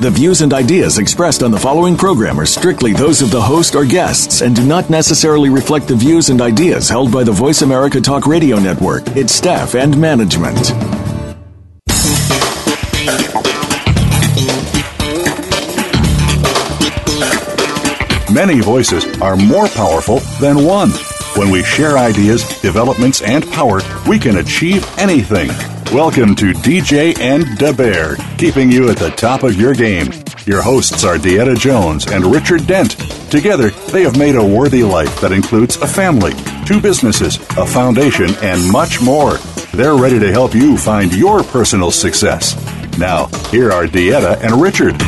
The views and ideas expressed on the following program are strictly those of the host or guests and do not necessarily reflect the views and ideas held by the Voice America Talk Radio Network, its staff, and management. Many voices are more powerful than one. When we share ideas, developments, and power, we can achieve anything. Welcome to DJ and DeBear, keeping you at the top of your game. Your hosts are Deetta Jones and Richard Dent. Together, they have made a worthy life that includes a family, two businesses, a foundation, and much more. They're ready to help you find your personal success. Now, here are Deetta and Richard.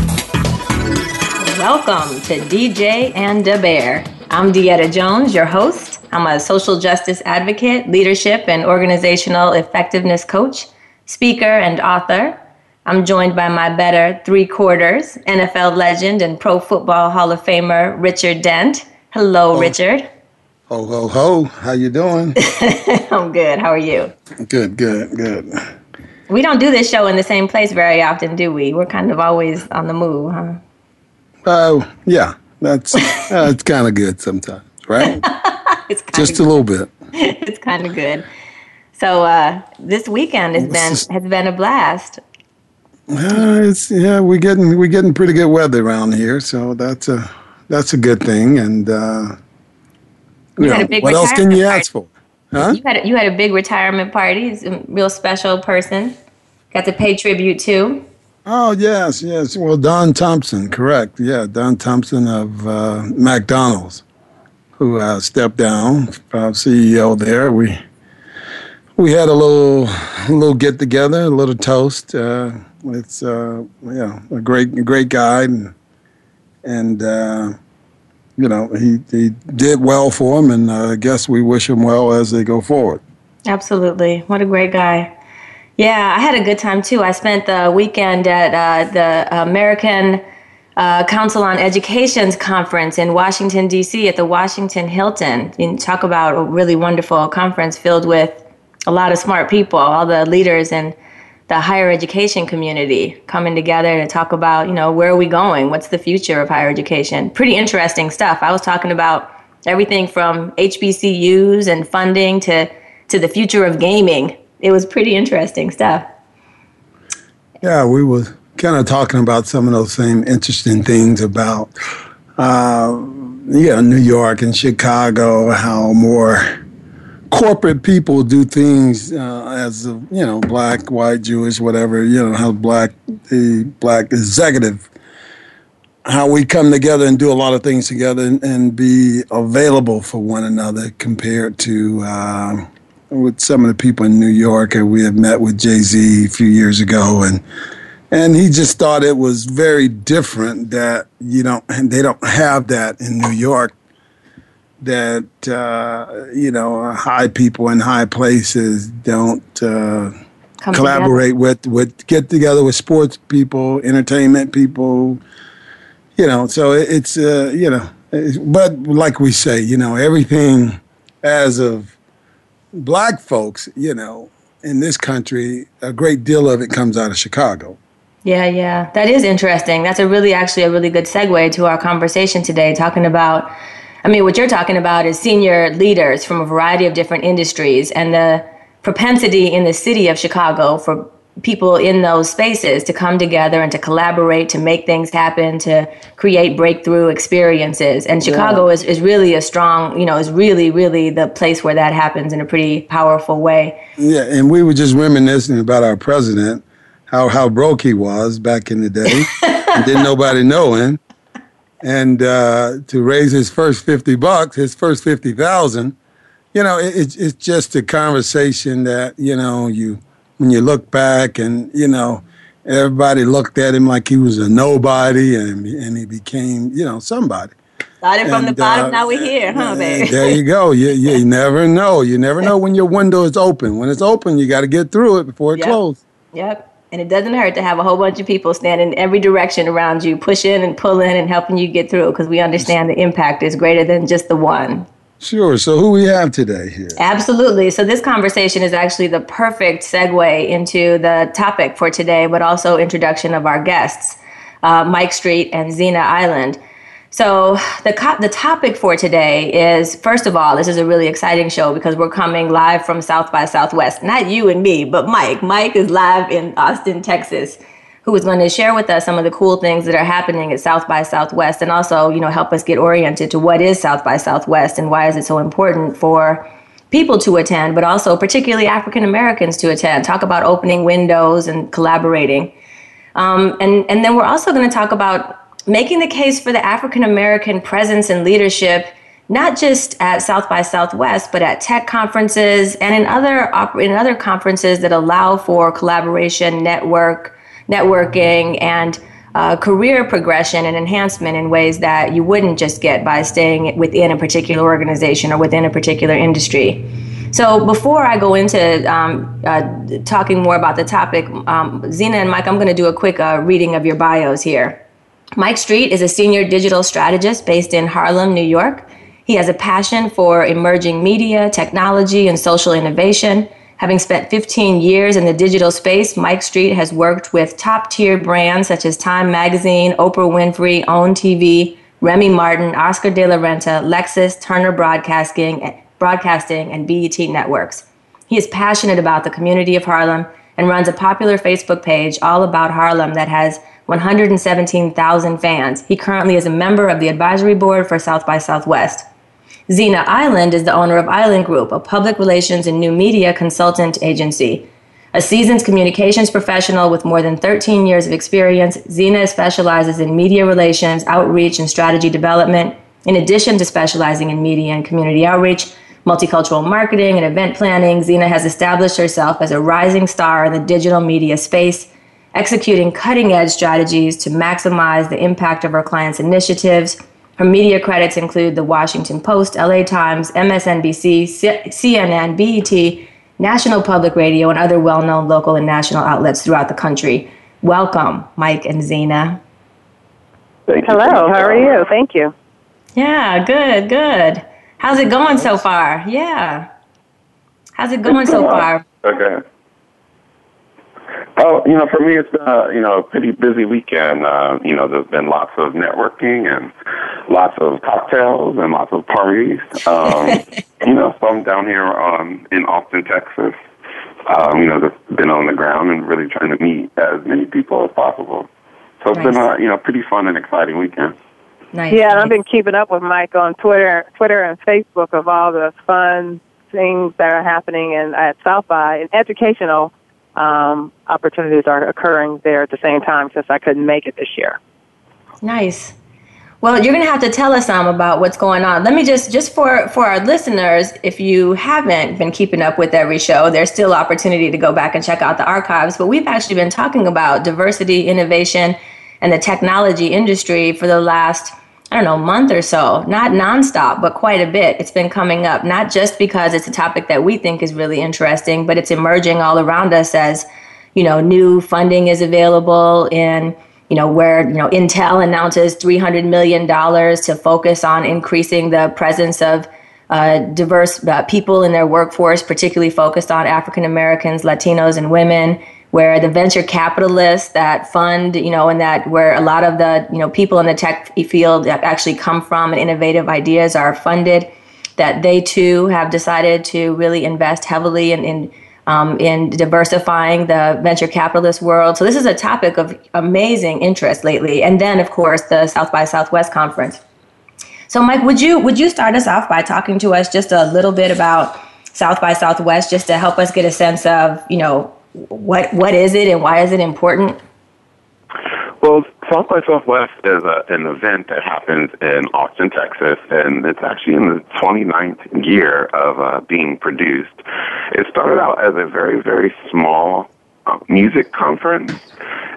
Welcome to DJ and DeBear. I'm Deetta Jones, your host. I'm a social justice advocate, leadership and organizational effectiveness coach, speaker, and author. I'm joined by my better three quarters, NFL legend and Pro Football Hall of Famer Richard Dent. Hello, oh. Richard. Ho ho ho! How you doing? I'm good. How are you? Good, good, good. We don't do this show in the same place very often, do we? We're kind of always on the move, huh? Oh, uh, yeah. That's it's kind of good sometimes, right? it's just a little bit. it's kind of good. So uh, this weekend has been has been a blast. Uh, it's yeah, we're getting we're getting pretty good weather around here, so that's a that's a good thing. And uh, you know, what else can you ask for? Huh? You had a, you had a big retirement party. He's a real special person. Got to pay tribute to. Oh yes, yes. Well, Don Thompson, correct? Yeah, Don Thompson of uh, McDonald's who uh, stepped down, uh, CEO there. We we had a little a little get together, a little toast. Uh, it's uh, yeah, a great great guy, and and uh, you know he he did well for him, and uh, I guess we wish him well as they go forward. Absolutely, what a great guy. Yeah, I had a good time too. I spent the weekend at uh, the American uh, Council on Education's conference in Washington, D.C., at the Washington Hilton. You talk about a really wonderful conference filled with a lot of smart people, all the leaders in the higher education community coming together to talk about, you know, where are we going? What's the future of higher education? Pretty interesting stuff. I was talking about everything from HBCUs and funding to, to the future of gaming. It was pretty interesting stuff. Yeah, we were kind of talking about some of those same interesting things about, uh, yeah, New York and Chicago, how more corporate people do things uh, as a, you know black, white, Jewish, whatever. You know how black the black executive, how we come together and do a lot of things together and, and be available for one another compared to. Uh, with some of the people in New York, and we had met with Jay Z a few years ago, and and he just thought it was very different that you know and they don't have that in New York that uh, you know high people in high places don't uh, collaborate together. with with get together with sports people entertainment people you know so it's uh, you know but like we say you know everything as of black folks you know in this country a great deal of it comes out of chicago yeah, yeah. That is interesting. That's a really, actually, a really good segue to our conversation today, talking about, I mean, what you're talking about is senior leaders from a variety of different industries and the propensity in the city of Chicago for people in those spaces to come together and to collaborate, to make things happen, to create breakthrough experiences. And Chicago yeah. is, is really a strong, you know, is really, really the place where that happens in a pretty powerful way. Yeah, and we were just reminiscing about our president how how broke he was back in the day, and didn't nobody know him. And uh, to raise his first fifty bucks, his first fifty thousand, you know, it, it's just a conversation that you know you when you look back and you know everybody looked at him like he was a nobody, and and he became you know somebody. Started from and, the bottom, uh, now we're here, huh, baby? There you go. You, you never know. You never know when your window is open. When it's open, you got to get through it before it yep. closes. Yep. And it doesn't hurt to have a whole bunch of people standing in every direction around you, pushing and pulling and helping you get through because we understand the impact is greater than just the one. Sure. So, who we have today here? Absolutely. So, this conversation is actually the perfect segue into the topic for today, but also introduction of our guests. uh, Mike Street and Xina Eiland. So the co- the topic for today is first of all, this is a really exciting show because we're coming live from South by Southwest. Not you and me, but Mike. Mike is live in Austin, Texas, who is going to share with us some of the cool things that are happening at South by Southwest, and also you know help us get oriented to what is South by Southwest and why is it so important for people to attend, but also particularly African Americans to attend. Talk about opening windows and collaborating. Um, and, and then we're also going to talk about making the case for the African American presence and leadership, not just at South by Southwest, but at tech conferences and in other in other conferences that allow for collaboration, network, networking, and uh, career progression and enhancement in ways that you wouldn't just get by staying within a particular organization or within a particular industry. So before I go into um, uh, talking more about the topic, um, Xina and Mike, I'm going to do a quick uh, reading of your bios here. Mike Street is a senior digital strategist based in Harlem, New York. He has a passion for emerging media, technology, and social innovation. Having spent 15 years in the digital space, Mike Street has worked with top tier brands such as Time Magazine, Oprah Winfrey, OWN TV, Remy Martin, Oscar de la Renta, Lexus, Turner Broadcasting, Broadcasting, and BET Networks. He is passionate about the community of Harlem and runs a popular Facebook page all about Harlem that has 117,000 fans. He currently is a member of the advisory board for South by Southwest. Xina Eiland is the owner of Eiland Group, a public relations and new media consultant agency. A seasoned communications professional with more than 13 years of experience, Xina specializes in media relations, outreach, and strategy development. In addition to specializing in media and community outreach, multicultural marketing, and event planning, Xina has established herself as a rising star in the digital media space executing cutting edge strategies to maximize the impact of our clients' initiatives. Her media credits include the Washington Post, LA Times, MSNBC, C- CNN, BET, National Public Radio, and other well known local and national outlets throughout the country. Welcome, Mike and Xina. Thank Hello, how are you? Thank you. Yeah, good, good. How's it going so far? Yeah. How's it going so far? Okay. Oh, you know, for me, it's been a you know a pretty busy weekend. Uh, you know, there's been lots of networking and lots of cocktails and lots of parties. Um, you know, so I'm down here um, in Austin, Texas. Um, you know, just been on the ground and really trying to meet as many people as possible. So it's Nice. been a you know pretty fun and exciting weekend. Nice. Yeah, and. I've been keeping up with Mike on Twitter, Twitter and Facebook of all the fun things that are happening in, at South by and educational um, opportunities are occurring there at the same time since I couldn't make it this year. Nice. Well, you're going to have to tell us some about what's going on. Let me just, just for for our listeners, if you haven't been keeping up with every show, there's still opportunity to go back and check out the archives. But we've actually been talking about diversity, innovation, and the technology industry for the last, I don't know, month or so. Not nonstop, but quite a bit. It's been coming up, not just because it's a topic that we think is really interesting, but it's emerging all around us as, you know, new funding is available in you know, where, you know, Intel announces $300 million to focus on increasing the presence of uh, diverse uh, people in their workforce, particularly focused on African Americans, Latinos, and women, where the venture capitalists that fund, you know, and that where a lot of the, you know, people in the tech field that actually come from and innovative ideas are funded, that they too have decided to really invest heavily in, in um, in diversifying the venture capitalist world. So this is a topic of amazing interest lately. And then, of course, the South by Southwest conference. So, Mike, would you would you start us off by talking to us just a little bit about South by Southwest, just to help us get a sense of, you know, what what is it and why is it important? Well, South by Southwest is a, an event that happens in Austin, Texas, and it's actually in the 29th year of uh, being produced. It started out as a very, very small uh, music conference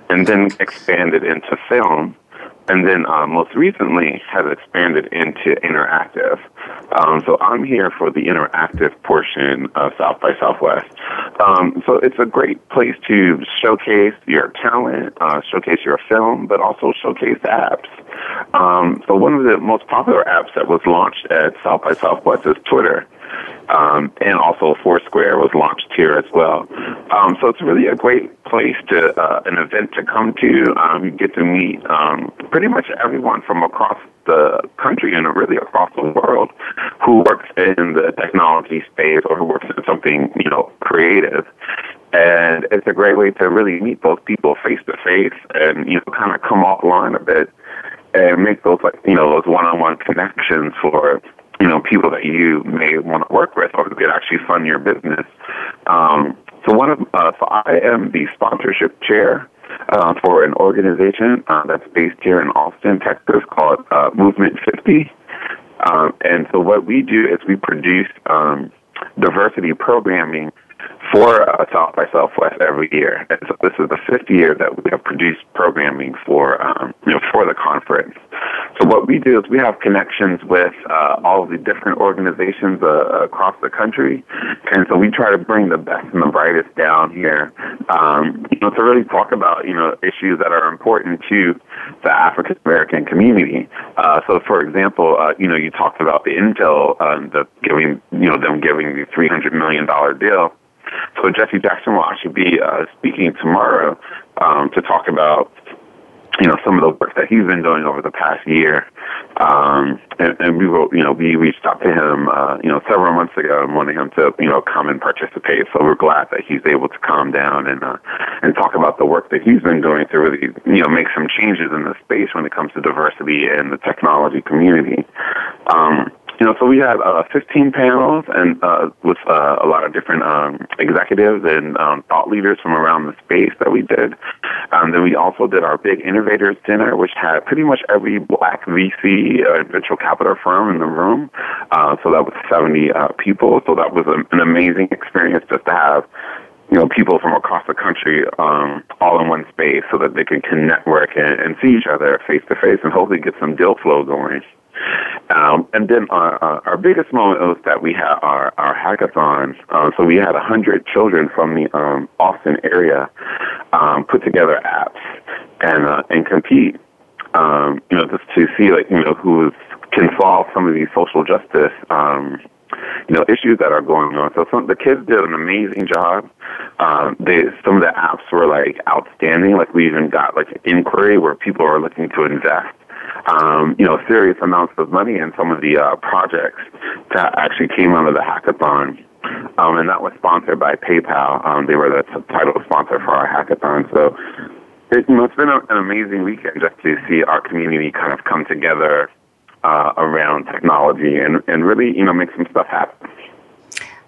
and then expanded into film. And then uh, most recently has expanded into interactive. Um, so I'm here for the interactive portion of South by Southwest. Um, so it's a great place to showcase your talent, uh, showcase your film, but also showcase apps. Um, so one of the most popular apps that was launched at South by Southwest is Twitter. Um, and also Foursquare was launched here as well. Um, so it's really a great place to uh, an event to come to. Um, you get to meet um, pretty much everyone from across the country and really across the world who works in the technology space or who works in something you know creative. And it's a great way to really meet those people face to face and you know kind of come offline a bit and make those like you know those one-on-one connections for you know people that you may want to work with or who could actually fund your business. Um, so one of uh, so I am the sponsorship chair uh, for an organization uh, that's based here in Austin, Texas, called uh, Movement 50. Um, and so what we do is we produce um, diversity programming for uh, South by Southwest every year. And so this is the fifth year that we have produced programming for um, you know for the conference. So what we do is we have connections with uh, all of the different organizations uh, across the country, and so we try to bring the best and the brightest down here, um, you know, to really talk about you know issues that are important to the African American community. Uh, so, for example, uh, you know, you talked about the Intel, um, the giving you know them giving the three hundred million dollar deal. So Jesse Jackson will actually be uh, speaking tomorrow um, to talk about you know some of the work that he's been doing over the past year. Um, and, and we wrote, you know, we reached out to him, uh, you know, several months ago and wanted him to, you know, come and participate. So we're glad that he's able to calm down and uh, and talk about the work that he's been doing to really, you know, make some changes in the space when it comes to diversity in the technology community. Um, you know, so we had uh, 15 panels and uh, with uh, a lot of different um, executives and um, thought leaders from around the space that we did. Um, then we also did our big innovators dinner, which had pretty much every black VC uh, venture capital firm in the room. Uh, so that was 70 uh, people. So that was a, an amazing experience just to have you know, people from across the country um, all in one space so that they can, can network and, and see each other face to face and hopefully get some deal flow going. Um, and then our, our, our biggest moment was that we had our, our hackathon. Uh, so we had 100 children from the um, Austin area um, put together apps and, uh, and compete, um, you know, just to see, like, you know, who can solve some of these social justice um, you know issues that are going on. So some the kids did an amazing job. Um, they some of the apps were like outstanding. Like we even got like an inquiry where people are looking to invest um, you know, serious amounts of money in some of the uh, projects that actually came out of the hackathon. Um, and that was sponsored by PayPal. Um, they were the title sponsor for our hackathon. So it, you know, it's been a, an amazing weekend just to see our community kind of come together uh, around technology and, and really, you know, make some stuff happen.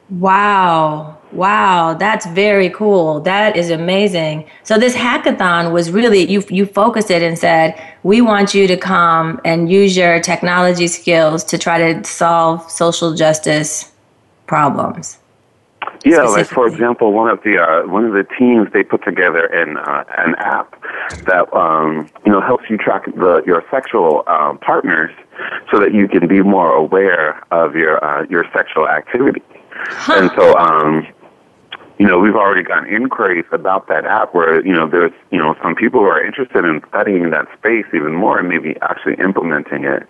Wow. Wow, that's very cool. That is amazing. So this hackathon was really you you focused it and said, "We want you to come and use your technology skills to try to solve social justice problems." Yeah, like for example, one of the uh, one of the teams they put together an uh, an app that um, you know helps you track the your sexual um, partners so that you can be more aware of your uh, your sexual activity. Huh. And so, um, you know, we've already gotten inquiries about that app where, you know, there's, you know, some people who are interested in studying that space even more and maybe actually implementing it.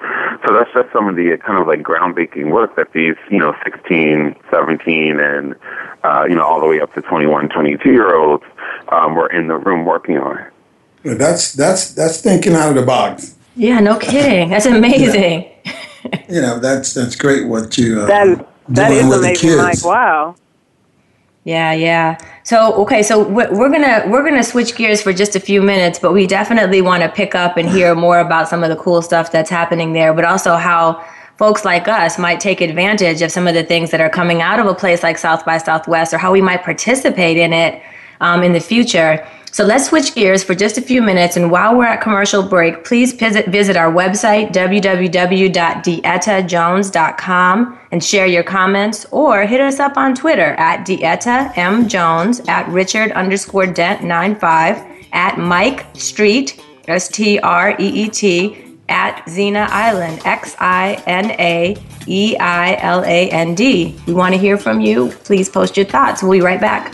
So that's just some of the kind of like groundbreaking work that these, you know, 16, 17, and, uh, you know, all the way up to 21, 22 year olds um, were in the room working on. That's, that's, that's thinking out of the box. Yeah, no kidding. That's amazing. yeah. you know, that's, that's great what you, uh, that, that is amazing, Mike. Wow. Yeah, yeah. So, okay, so we're gonna we're gonna switch gears for just a few minutes, but we definitely want to pick up and hear more about some of the cool stuff that's happening there, but also how folks like us might take advantage of some of the things that are coming out of a place like South by Southwest, or how we might participate in it um, in the future. So let's switch gears for just a few minutes. And while we're at commercial break, please visit, visit our website, www.deettajones.com, and share your comments or hit us up on Twitter at Deetta M. Jones, at Richard underscore Dent 95, at Mike Street, S T R E E T, at Xina Eiland, X I N A E I L A N D. We want to hear from you. Please post your thoughts. We'll be right back.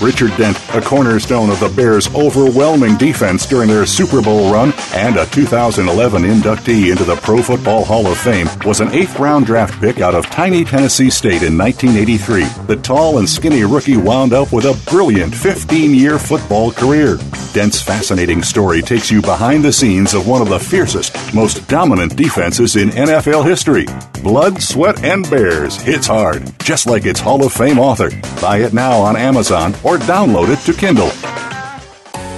Richard Dent, a cornerstone of the Bears' overwhelming defense during their Super Bowl run and a 2011 inductee into the Pro Football Hall of Fame, was an eighth round draft pick out of tiny Tennessee State in 1983. The tall and skinny rookie wound up with a brilliant 15 year football career. Dent's fascinating story takes you behind the scenes of one of the fiercest, most dominant defenses in NFL history. Blood, Sweat, and Bears hits hard, just like its Hall of Fame author. Buy it now on Amazon or download it to Kindle.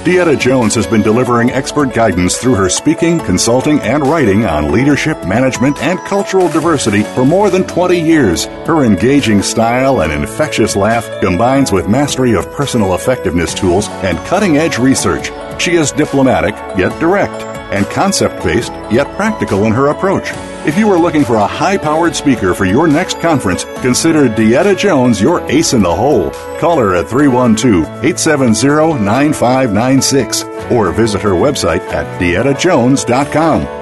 Deetta Jones has been delivering expert guidance through her speaking, consulting, and writing on leadership, management, and cultural diversity for more than 20 years. Her engaging style and infectious laugh combines with mastery of personal effectiveness tools and cutting edge research. She is diplomatic, yet direct and concept based, yet practical in her approach. If you are looking for a high powered speaker for your next conference, consider Deetta Jones your ace in the hole. Call her at 312 870 9596 or visit her website at deettajones.com.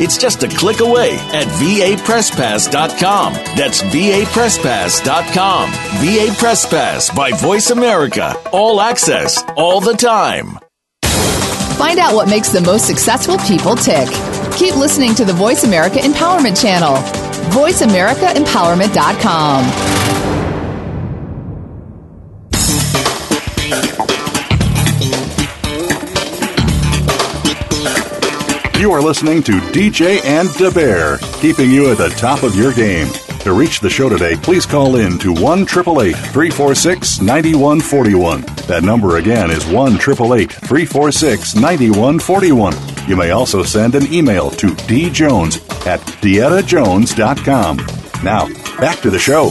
It's just a click away at vapresspass.com. That's vapresspass.com. VA Press Pass by Voice America. All access, all the time. Find out what makes the most successful people tick. Keep listening to the Voice America Empowerment Channel. VoiceAmericaEmpowerment.com. You are listening to DJ and DeBear, keeping you at the top of your game. To reach the show today, please call in to 1 346 9141. That number again is 1 346 9141. You may also send an email to djones at deettajones.com. Now, back to the show.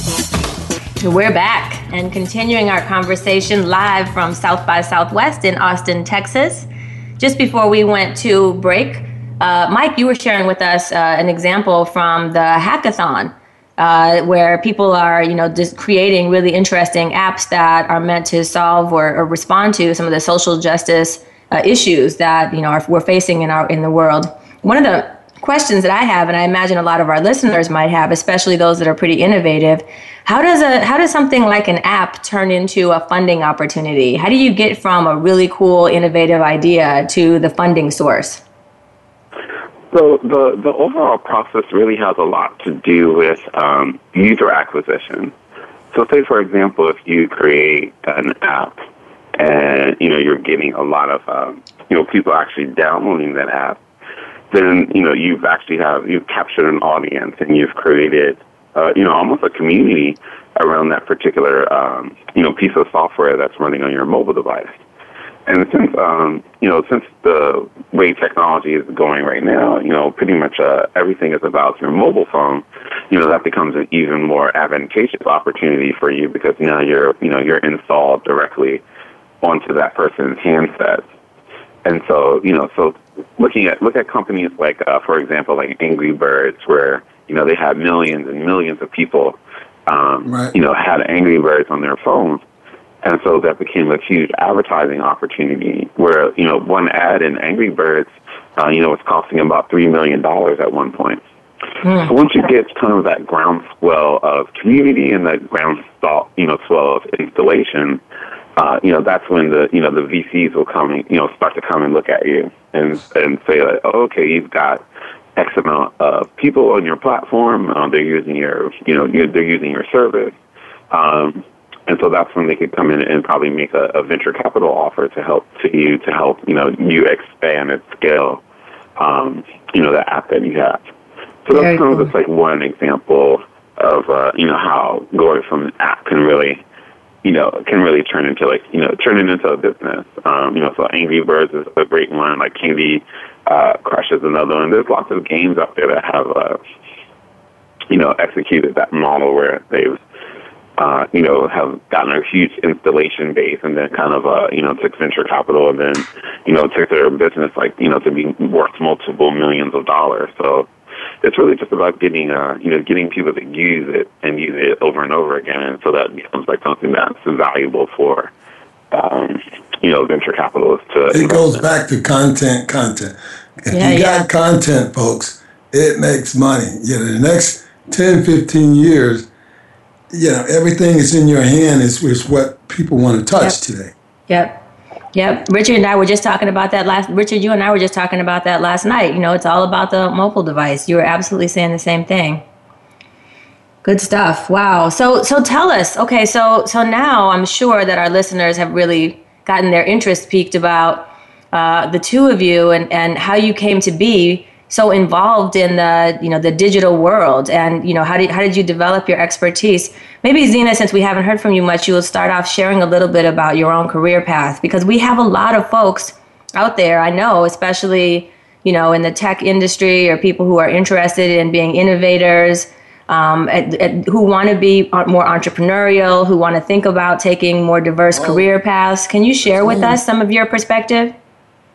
We're back and continuing our conversation live from South by Southwest in Austin, Texas. Just before we went to break, uh, Mike, you were sharing with us uh, an example from the hackathon uh, where people are, you know, just creating really interesting apps that are meant to solve or, or respond to some of the social justice uh, issues that you know are, we're facing in our in the world. One of the questions that I have, and I imagine a lot of our listeners might have, especially those that are pretty innovative, how does a how does something like an app turn into a funding opportunity? How do you get from a really cool, innovative idea to the funding source? So the the overall process really has a lot to do with um, user acquisition. So, say for example, if you create an app and you know you're getting a lot of um, you know people actually downloading that app, then you know you've actually have you've captured an audience and you've created uh, you know almost a community around that particular um, you know piece of software that's running on your mobile device. And since um, you know, since the way technology is going right now, you know, pretty much uh, everything is about your mobile phone. You know, that becomes an even more advantageous opportunity for you because now you're you know you're installed directly onto that person's handset. And so, you know, so looking at look at companies like, uh, for example, like Angry Birds, where you know they have millions and millions of people, um, right. you know, had Angry Birds on their phones and so that became a huge advertising opportunity where, you know, one ad in Angry Birds, uh, you know, was costing about $3 million at one point. Hmm. So once you get kind of that groundswell of community and that groundswell, you know, swell of installation, uh, you know, that's when the, you know, the VCs will come and, you know, start to come and look at you and, and say like, oh, okay, you've got X amount of people on your platform. Uh, they're using your, you know, they're using your service. Um, and so that's when they could come in and probably make a, a venture capital offer to help to you to help you know you expand and scale um, you know the app that you have. So that's Very kind cool. of just like one example of uh, you know how going from an app can really you know can really turn into like you know turn it into a business. Um, you know, so Angry Birds is a great one. Like Candy uh, Crush is another one. There's lots of games out there that have uh, you know executed that model where they've uh, you know, have gotten a huge installation base and then kind of, uh, you know, took venture capital and then, you know, took their business like, you know, to be worth multiple millions of dollars. So, it's really just about getting, uh, you know, getting people to use it and use it over and over again, and so that becomes like something that's valuable for, um, you know, venture capitalists to. It goes back to content, content. If Yeah, you yeah. got content, folks, it makes money. You know, the next 10, 15 years, you know, everything is in your hand is, is what people want to touch Yep. today. Yep. Yep. Richard and I were just talking about that last Richard, you and I were just talking about that last night. You know, it's all about the mobile device. You were absolutely saying the same thing. Good stuff. Wow. So so tell us. Okay, so so now I'm sure that our listeners have really gotten their interest piqued about uh, the two of you and, and how you came to be so involved in the you know the digital world and you know how did how did you develop your expertise? Maybe Xina since we haven't heard from you much you will start off sharing a little bit about your own career path because we have a lot of folks out there I know especially you know in the tech industry or people who are interested in being innovators um, at, at, who want to be more entrepreneurial who want to think about taking more diverse career paths. Can you share with us some of your perspective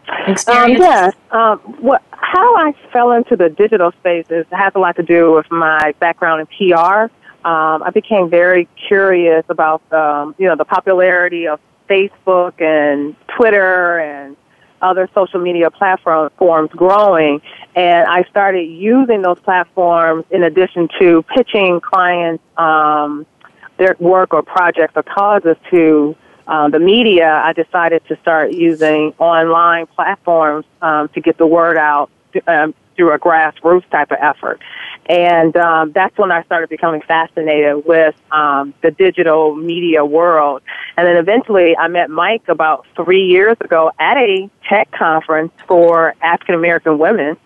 Um, experience yeah. Um, what, how I fell into the digital spaces has a lot to do with my background in PR. Um, I became very curious about um, you know the popularity of Facebook and Twitter and other social media platforms growing, and I started using those platforms in addition to pitching clients um, their work or projects or causes to um, the media, I decided to start using online platforms um, to get the word out um, through a grassroots type of effort. And um, that's when I started becoming fascinated with um, the digital media world. And then eventually I met Mike about three years ago at a tech conference for African American women.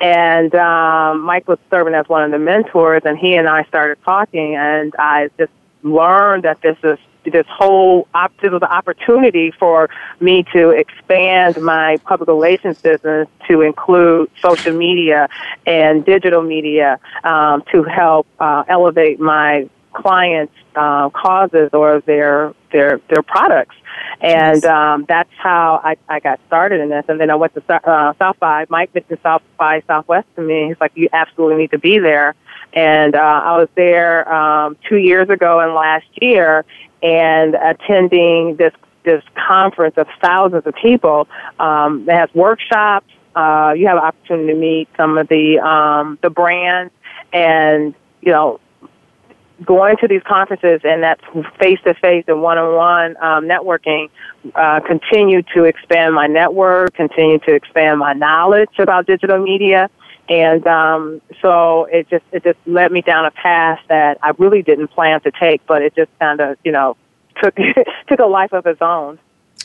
And um, Mike was serving as one of the mentors, and he and I started talking, and I just learned that this is this whole op- this was an opportunity for me to expand my public relations business to include social media and digital media um, to help uh, elevate my clients' uh, causes or their their their products. And um, that's how I, I got started in this. And then I went to uh, South by. Mike mentioned South by Southwest to me. He's like, you absolutely need to be there. And uh, I was there um, two years ago and last year, and attending this this conference of thousands of people. Um, it has workshops. Uh, you have an opportunity to meet some of the um, the brands, and you know going to these conferences and that's face to face and one on one networking uh, continue to expand my network, continue to expand my knowledge about digital media. And um, so it just it just led me down a path that I really didn't plan to take, but it just kind of you know took took a life of its own.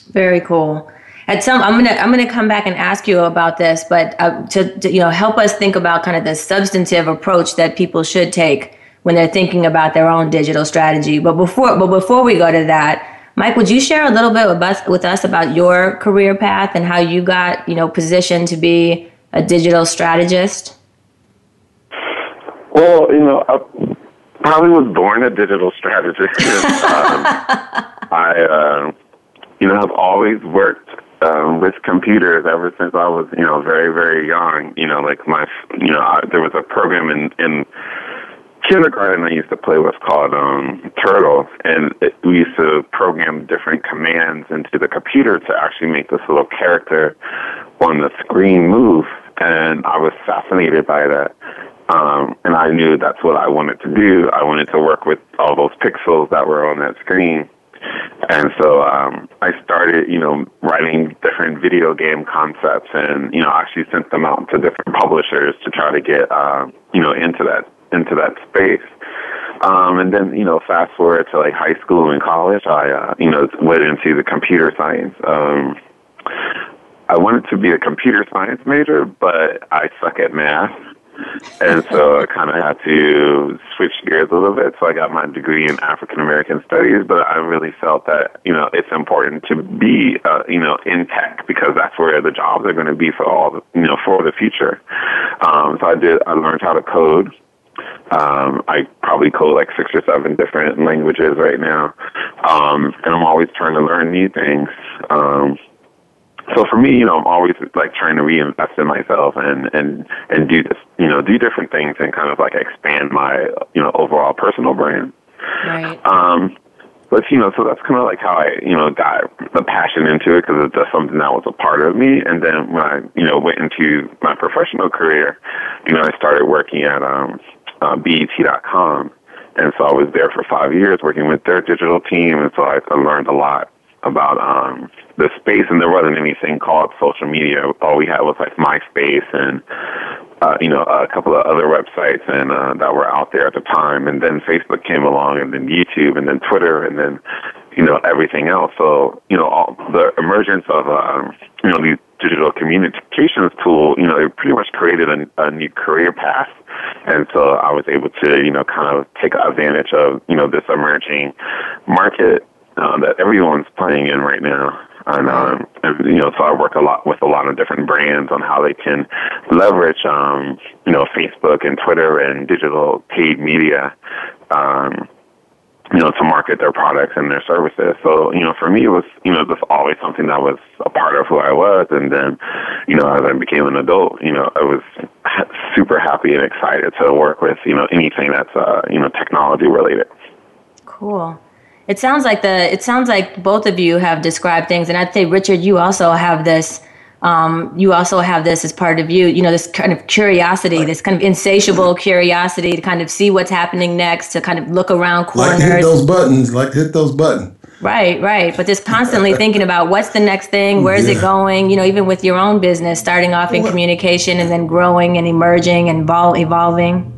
Very cool. At some, I'm gonna I'm gonna come back and ask you about this, but uh, to, to you know help us think about kind of the substantive approach that people should take when they're thinking about their own digital strategy. But before but before we go to that, Mike, would you share a little bit with us with us about your career path and how you got you know positioned to be a digital strategist? Well, you know, I probably was born a digital strategist. um, I, uh, you know, have always worked um, with computers ever since I was, you know, very, very young. You know, like my, you know, I, there was a program in in kindergarten I used to play with called um, Turtle, and it, we used to program different commands into the computer to actually make this little character on the screen move. And I was fascinated by that. Um, and I knew that's what I wanted to do. I wanted to work with all those pixels that were on that screen. And so um, I started, you know, writing different video game concepts, and you know, actually sent them out to different publishers to try to get, uh, you know, into that into that space. Um, and then, you know, fast forward to like high school and college, I, uh, you know, went into the computer science. Um, I wanted to be a computer science major, but I suck at math. And so I kind of had to switch gears a little bit. So I got my degree in African American studies, but I really felt that, you know, it's important to be, uh, you know, in tech because that's where the jobs are going to be for all the, you know, for the future. Um, so I did, I learned how to code. Um, I probably code like six or seven different languages right now. Um, and I'm always trying to learn new things. Um, so for me, you know, I'm always like trying to reinvest in myself and and and do this, you know, do different things and kind of like expand my you know overall personal brand. Right. Um, but you know, so that's kind of like how I, you know, got the passion into it because it's just something that was a part of me. And then when I, you know, went into my professional career, you know, I started working at um, uh, BET.com, and so I was there for five years working with their digital team, and so I, I learned a lot about um, the space, and there wasn't anything called social media. All we had was like MySpace and uh, you know a couple of other websites and uh, that were out there at the time. And then Facebook came along, and then YouTube, and then Twitter, and then you know everything else. So you know all the emergence of um, you know these digital communications tool, you know, it pretty much created a, a new career path. And so I was able to, you know, kind of take advantage of, you know, this emerging market uh, that everyone's playing in right now. And, um, and you know, so I work a lot with a lot of different brands on how they can leverage, um, you know, Facebook and Twitter and digital paid media, um, you know, to market their products and their services. So, you know, for me, it was, you know, just always something that was a part of who I was. And then, you know, as I became an adult, you know, I was super happy and excited to work with, you know, anything that's, uh, you know, technology related. Cool. It sounds like the it sounds like both of you have described things, and I'd say Richard, you also have this. Um, you also have this as part of you, you know, this kind of curiosity, this kind of insatiable curiosity to kind of see what's happening next, to kind of look around corners. Like hit those buttons, like hit those buttons. Right, right. But just constantly thinking about what's the next thing, where's yeah. it going, you know, even with your own business, starting off in communication and then growing and emerging and evol- evolving.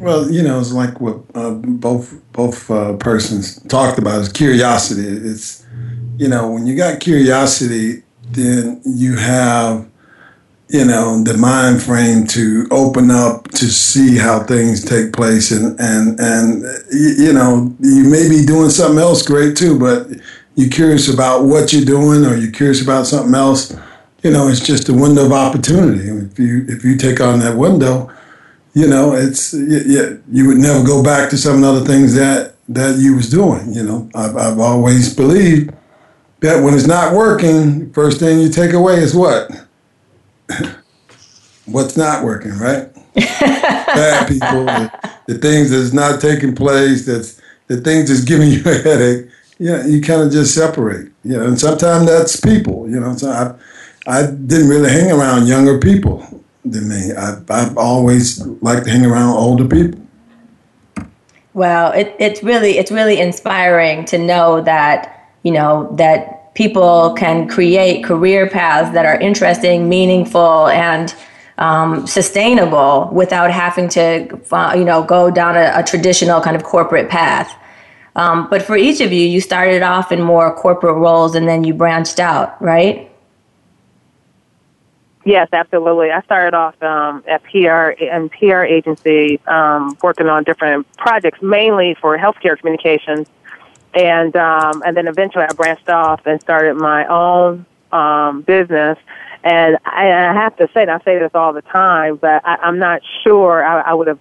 Well, you know, it's like what uh, both both uh, persons talked about is curiosity. It's you know, when you got curiosity, then you have you know the mind frame to open up to see how things take place, and and and you know you may be doing something else great too, but you're curious about what you're doing, or you're curious about something else. You know, it's just a window of opportunity. If you if you take on that window you know, it's you, you would never go back to some of the other things that that you was doing. You know, I've, I've always believed that when it's not working, first thing you take away is what? What's not working, right? Bad people, the, the, things that's not taking place, that's the things that's giving you a headache. Yeah, you, know, you kind of just separate. You know, and sometimes that's people. You know, so I I didn't really hang around younger people than me. I, I've always liked to hang around older people. Well, it, it's really it's really inspiring to know that you know that people can create career paths that are interesting, meaningful, and um, sustainable without having to uh, you know go down a, a traditional kind of corporate path. Um, but for each of you, you started off in more corporate roles and then you branched out, right? Yes, absolutely. I started off um, at PR and PR agency, um, working on different projects, mainly for healthcare communications, and um, and then eventually I branched off and started my own um, business. And I, I have to say, and I say this all the time, but I, I'm not sure I, I would have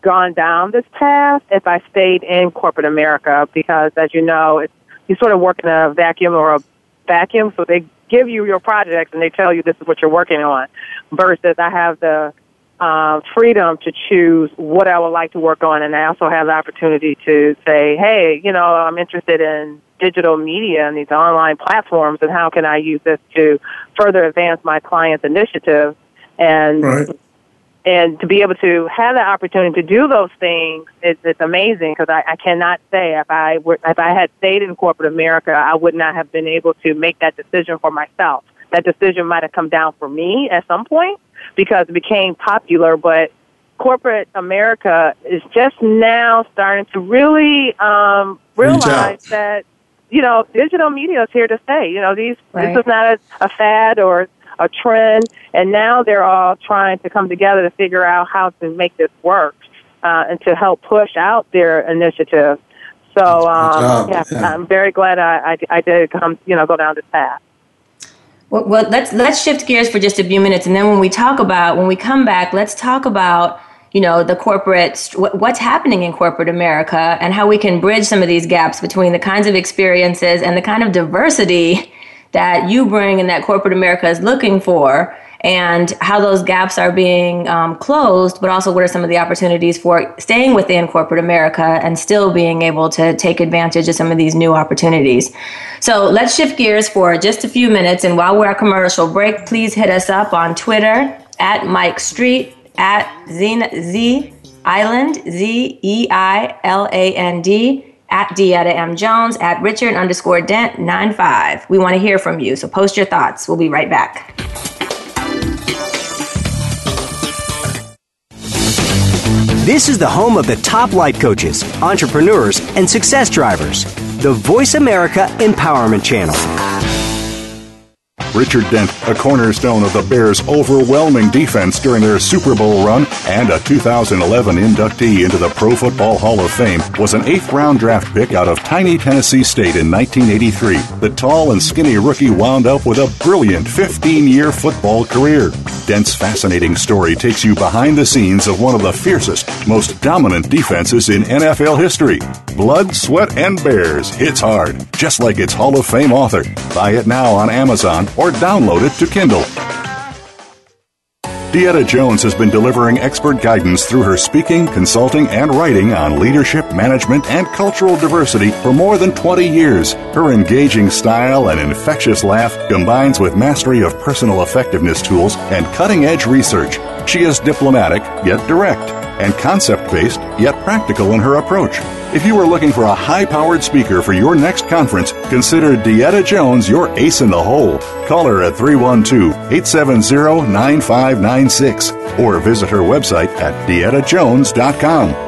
gone down this path if I stayed in corporate America because, as you know, it's, you sort of work in a vacuum or a vacuum, so they give you your projects and they tell you this is what you're working on versus I have the uh, freedom to choose what I would like to work on. And I also have the opportunity to say, hey, you know, I'm interested in digital media and these online platforms and how can I use this to further advance my client's initiative. And right and to be able to have the opportunity to do those things is it's amazing because I, I cannot say if I were if I had stayed in corporate America, I would not have been able to make that decision for myself. That decision might have come down for me at some point because it became popular, but corporate America is just now starting to really um, realize that you know digital media is here to stay. You know these right. this is not a, a fad or a trend, and now they're all trying to come together to figure out how to make this work uh, and to help push out their initiative. So um, yeah, yeah, I'm very glad I, I, I did come, you know, go down this path. Well, well, let's let's shift gears for just a few minutes, and then when we talk about when we come back, let's talk about you know the corporate what's happening in corporate America and how we can bridge some of these gaps between the kinds of experiences and the kind of diversity that you bring and that corporate America is looking for and how those gaps are being um, closed, but also what are some of the opportunities for staying within corporate America and still being able to take advantage of some of these new opportunities. So let's shift gears for just a few minutes. And while we're at commercial break, please hit us up on Twitter at Mike Street, at Z Eiland, Z E I L A N D at Deetta M. Jones, at Richard underscore Dent 95. We want to hear from you, so post your thoughts. We'll be right back. This is the home of the top life coaches, entrepreneurs, and success drivers. The Voice America Empowerment Channel. Richard Dent, a cornerstone of the Bears' overwhelming defense during their Super Bowl run and a 2011 inductee into the Pro Football Hall of Fame, was an eighth round draft pick out of tiny Tennessee State in 1983. The tall and skinny rookie wound up with a brilliant 15 year football career. Dent's fascinating story takes you behind the scenes of one of the fiercest, most dominant defenses in NFL history. Blood, Sweat, and Bears hits hard, just like its Hall of Fame author. Buy it now on Amazon or download it to Kindle. Deetta Jones has been delivering expert guidance through her speaking, consulting, and writing on leadership, management, and cultural diversity for more than 20 years. Her engaging style and infectious laugh combines with mastery of personal effectiveness tools and cutting edge research. She is diplomatic, yet direct, and concept based, yet practical in her approach. If you are looking for a high powered speaker for your next conference, consider Deetta Jones your ace in the hole. Call her at 312 870 9596 or visit her website at deettajones.com.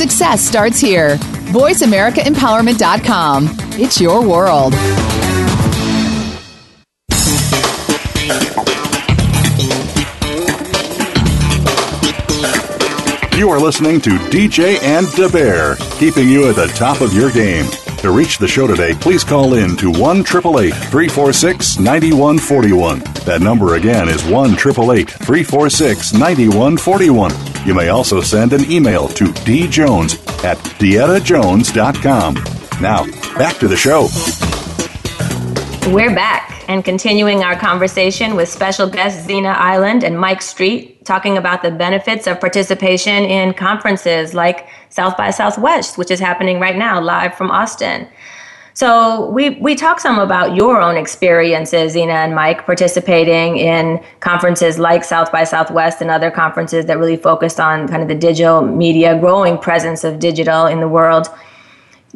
Success starts here. VoiceAmericaEmpowerment.com. It's your world. You are listening to DJ and Da Bear, keeping you at the top of your game. To reach the show today, please call in to 1 346 9141. That number again is 1 346 9141. You may also send an email to djones at deettajones.com. Now, back to the show. We're back and continuing our conversation with special guests Xina Eiland and Mike Street, talking about the benefits of participation in conferences like South by Southwest, which is happening right now live from Austin. So we we talked some about your own experiences, Xina and Mike, participating in conferences like South by Southwest and other conferences that really focused on kind of the digital media, growing presence of digital in the world.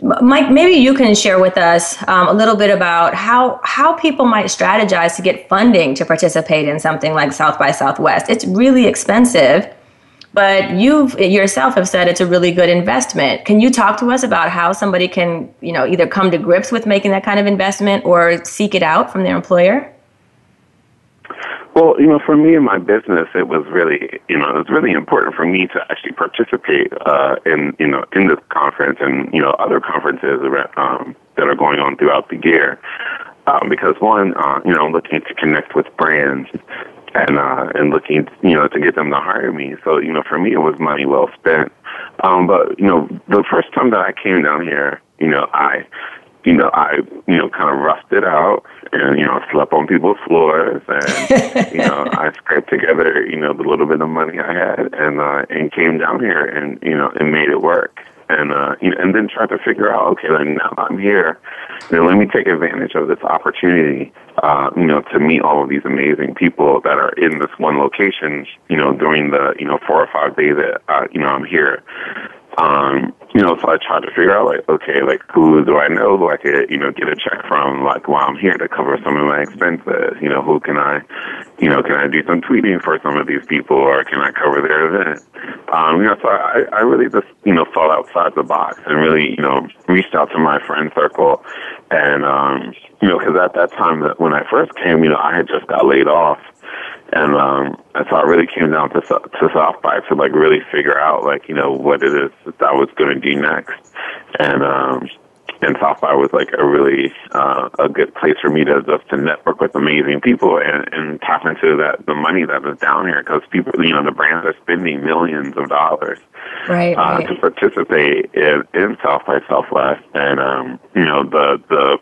Mike, maybe you can share with us um, a little bit about how how people might strategize to get funding to participate in something like South by Southwest. It's really expensive, but you've yourself have said it's a really good investment. Can you talk to us about how somebody can, you know, either come to grips with making that kind of investment or seek it out from their employer? Well, you know, for me in my business, it was really, you know, it was really important for me to actually participate uh, in, you know, in this conference and you know other conferences um, that are going on throughout the year. Um, because one, uh, you know, I'm looking to connect with brands and uh, and looking, you know, to get them to hire me. So, you know, for me, it was money well spent. Um, but you know, the first time that I came down here, you know, I you know, I, you know, kind of rusted out and, you know, slept on people's floors and, you know, I scraped together, you know, the little bit of money I had and, uh, and came down here and, you know, and made it work. And, uh, you know, and then try to figure out, okay, then now I'm here, you know, let me take advantage of this opportunity, uh, you know, to meet all of these amazing people that are in this one location, you know, during the, you know, four or five days that, uh, you know, I'm here. Um, you know, so I tried to figure out like, okay, like who do I know who I could, you know, get a check from like while I'm here to cover some of my expenses? You know, who can I, you know, can I do some tweeting for some of these people or can I cover their event? Um, you know, so I, I really just, you know, thought outside the box and really, you know, reached out to my friend circle. And, um, you know, because at that time that when I first came, you know, I had just got laid off. And, um, and so I really came down to, to South by to like really figure out like, you know, what it is that I was going to do next. And, um, and South by was like a really uh, a good place for me to just to network with amazing people and, and tap into that the money that is down here because people you know the brands are spending millions of dollars right, uh, right. to participate in, in South by Southwest and um, you know the the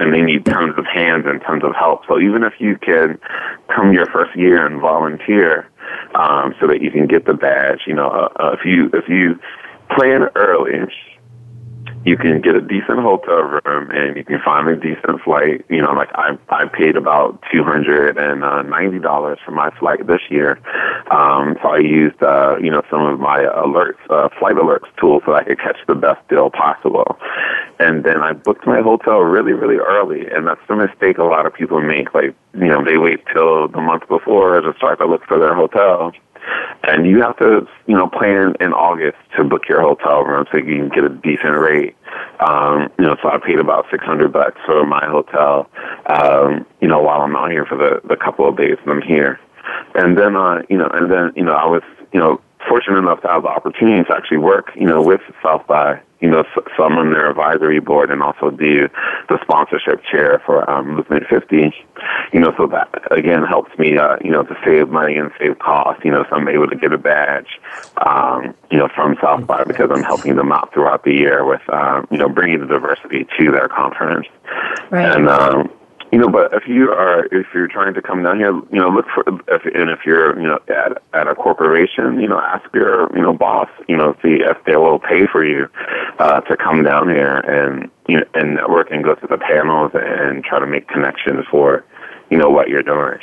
and they need tons of hands and tons of help. So even if you can come your first year and volunteer, um, so that you can get the badge, you know, uh, uh, if you if you plan early you can get a decent hotel room and you can find a decent flight. You know, like I I paid about two hundred and ninety dollars for my flight this year. Um, so I used uh, you know some of my alerts, uh, flight alerts tool, so I could catch the best deal possible. And then I booked my hotel really really early, and that's the mistake a lot of people make. Like you know they wait till the month before to start to look for their hotel and you have to, you know, plan in August to book your hotel room so you can get a decent rate. Um, you know, so I paid about six hundred bucks for my hotel, um, you know, while I'm out here for the the couple of days that I'm here. And then uh, you know, and then, you know, I was, you know, fortunate enough to have the opportunity to actually work, you know, with South by you know, so I'm on their advisory board and also do the sponsorship chair for um, Movement 50. You know, so that again helps me, uh, you know, to save money and save costs. You know, so I'm able to get a badge, um, you know, from South by because I'm helping them out throughout the year with, um, you know, bringing the diversity to their conference. Right. And um, you know, but if you are if you're trying to come down here, you know, look for if and if you're you know at at a corporation, you know, ask your you know boss, you know, see if they will pay for you uh, to come down here and you know and network and go to the panels and try to make connections for you know what you're doing.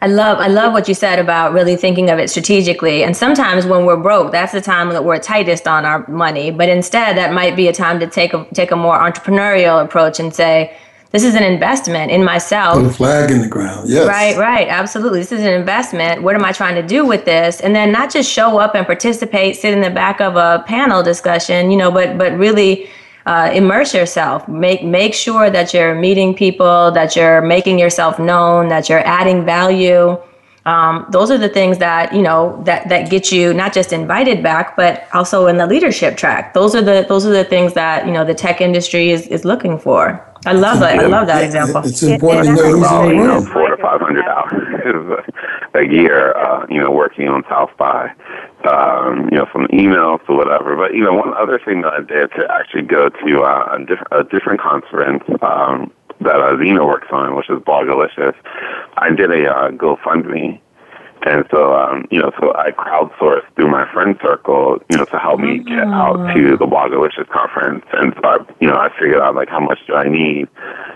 I love I love what you said about really thinking of it strategically. And sometimes when we're broke, that's the time that we're tightest on our money. But instead, that might be a time to take a take a more entrepreneurial approach and say this is an investment in myself. Put a flag in the ground. Yes. Right, right. Absolutely. This is an investment. What am I trying to do with this? And then not just show up and participate, sit in the back of a panel discussion, you know, but but really uh, immerse yourself. Make make sure that you're meeting people, that you're making yourself known, that you're adding value. Um, those are the things that you know that that get you not just invited back, but also in the leadership track. Those are the those are the things that you know the tech industry is, is looking for. I love that. I love that example. It's important to know who's About, in the you know, room. four to five hundred dollars a year, uh, you know, working on South by, um, you know, from emails to whatever. But you know, one other thing that I did to actually go to uh, a, diff- a different conference um, that uh, Xina works on, which is Blogalicious, I did a uh, GoFundMe. And so, um, you know, so I crowdsourced through my friend circle, you know, to help me get out to the Blogalicious conference. And so, I, you know, I figured out like how much do I need